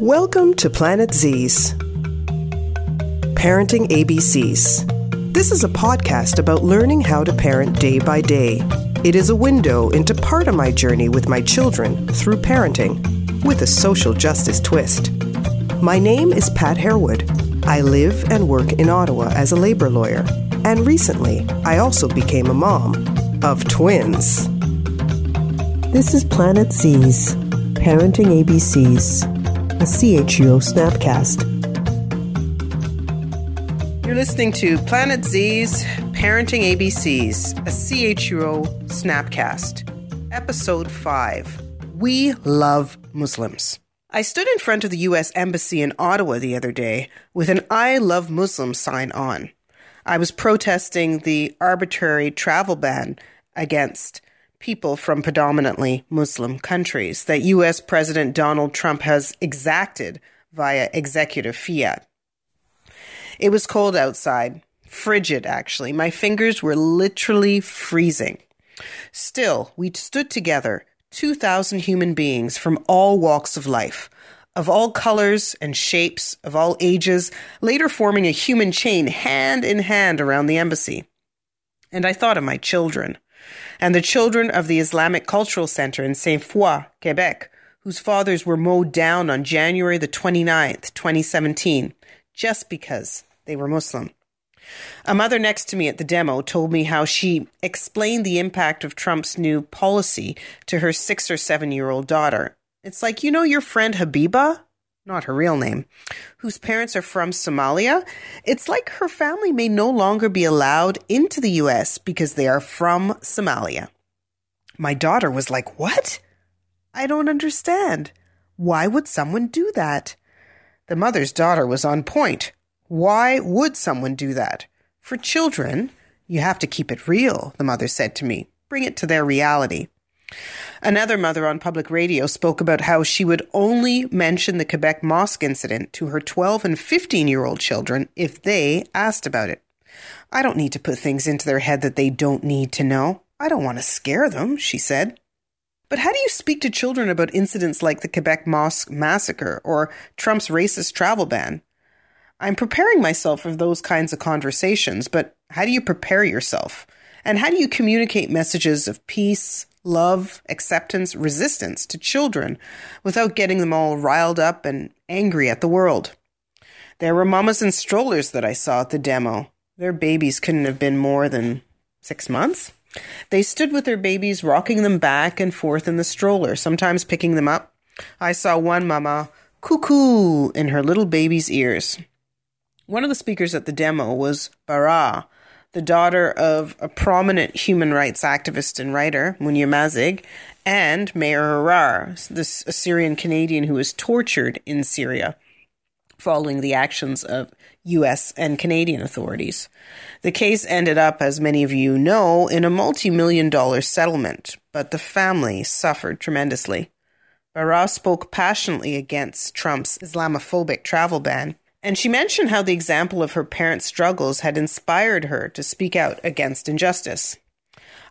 Welcome to Planet Z's Parenting ABCs. This is a podcast about learning how to parent day by day. It is a window into part of my journey with my children through parenting, with a social justice twist. My name is Pat Harewood. I live and work in Ottawa as a labor lawyer, and recently I also became a mom of twins. This is Planet Z's Parenting ABCs, a CHUO Snapcast. You're listening to Planet Z's Parenting ABCs, a CHUO Snapcast, Episode 5 We Love Muslims. I stood in front of the U.S. Embassy in Ottawa the other day with an I Love Muslims sign on. I was protesting the arbitrary travel ban against people from predominantly Muslim countries that U.S. President Donald Trump has exacted via executive fiat. It was cold outside, frigid actually. My fingers were literally freezing. Still, we stood together, 2,000 human beings from all walks of life, of all colors and shapes, of all ages, later forming a human chain hand in hand around the embassy. And I thought of my children and the children of the Islamic Cultural Center in Sainte-Foy, Quebec, whose fathers were mowed down on January the 29th, 2017, just because they were Muslim. A mother next to me at the demo told me how she explained the impact of Trump's new policy to her six or seven year old daughter. It's like, you know, your friend Habiba? Not her real name, whose parents are from Somalia, it's like her family may no longer be allowed into the US because they are from Somalia. My daughter was like, What? I don't understand. Why would someone do that? The mother's daughter was on point. Why would someone do that? For children, you have to keep it real, the mother said to me. Bring it to their reality. Another mother on public radio spoke about how she would only mention the Quebec mosque incident to her 12 and 15 year old children if they asked about it. I don't need to put things into their head that they don't need to know. I don't want to scare them, she said. But how do you speak to children about incidents like the Quebec mosque massacre or Trump's racist travel ban? I'm preparing myself for those kinds of conversations, but how do you prepare yourself? And how do you communicate messages of peace, love, acceptance, resistance to children without getting them all riled up and angry at the world. There were mamas in strollers that I saw at the demo. Their babies couldn't have been more than six months. They stood with their babies, rocking them back and forth in the stroller, sometimes picking them up. I saw one mama cuckoo in her little baby's ears. One of the speakers at the demo was Baraa, the daughter of a prominent human rights activist and writer, Monia Mazigh, and Maher Arar, this Assyrian Canadian who was tortured in Syria following the actions of US and Canadian authorities. The case ended up, as many of you know, in a multi million dollar settlement, but the family suffered tremendously. Baraa spoke passionately against Trump's Islamophobic travel ban and she mentioned how the example of her parents' struggles had inspired her to speak out against injustice.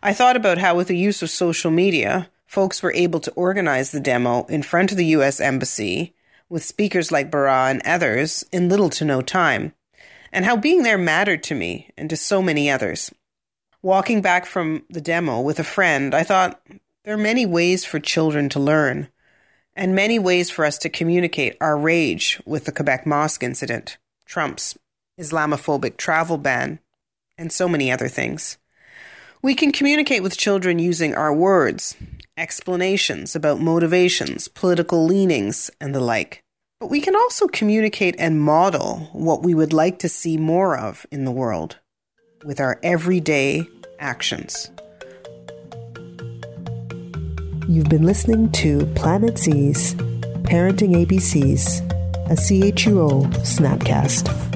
I thought about how, with the use of social media, folks were able to organize the demo in front of the U.S. Embassy with speakers like Baraa and others in little to no time, and how being there mattered to me and to so many others. Walking back from the demo with a friend, I thought there are many ways for children to learn and many ways for us to communicate our rage with the Quebec mosque incident, Trump's Islamophobic travel ban, and so many other things. We can communicate with children using our words, explanations about motivations, political leanings, and the like. But we can also communicate and model what we would like to see more of in the world with our everyday actions. You've been listening to Planet Z's Parenting ABCs, a CHUO Snapcast.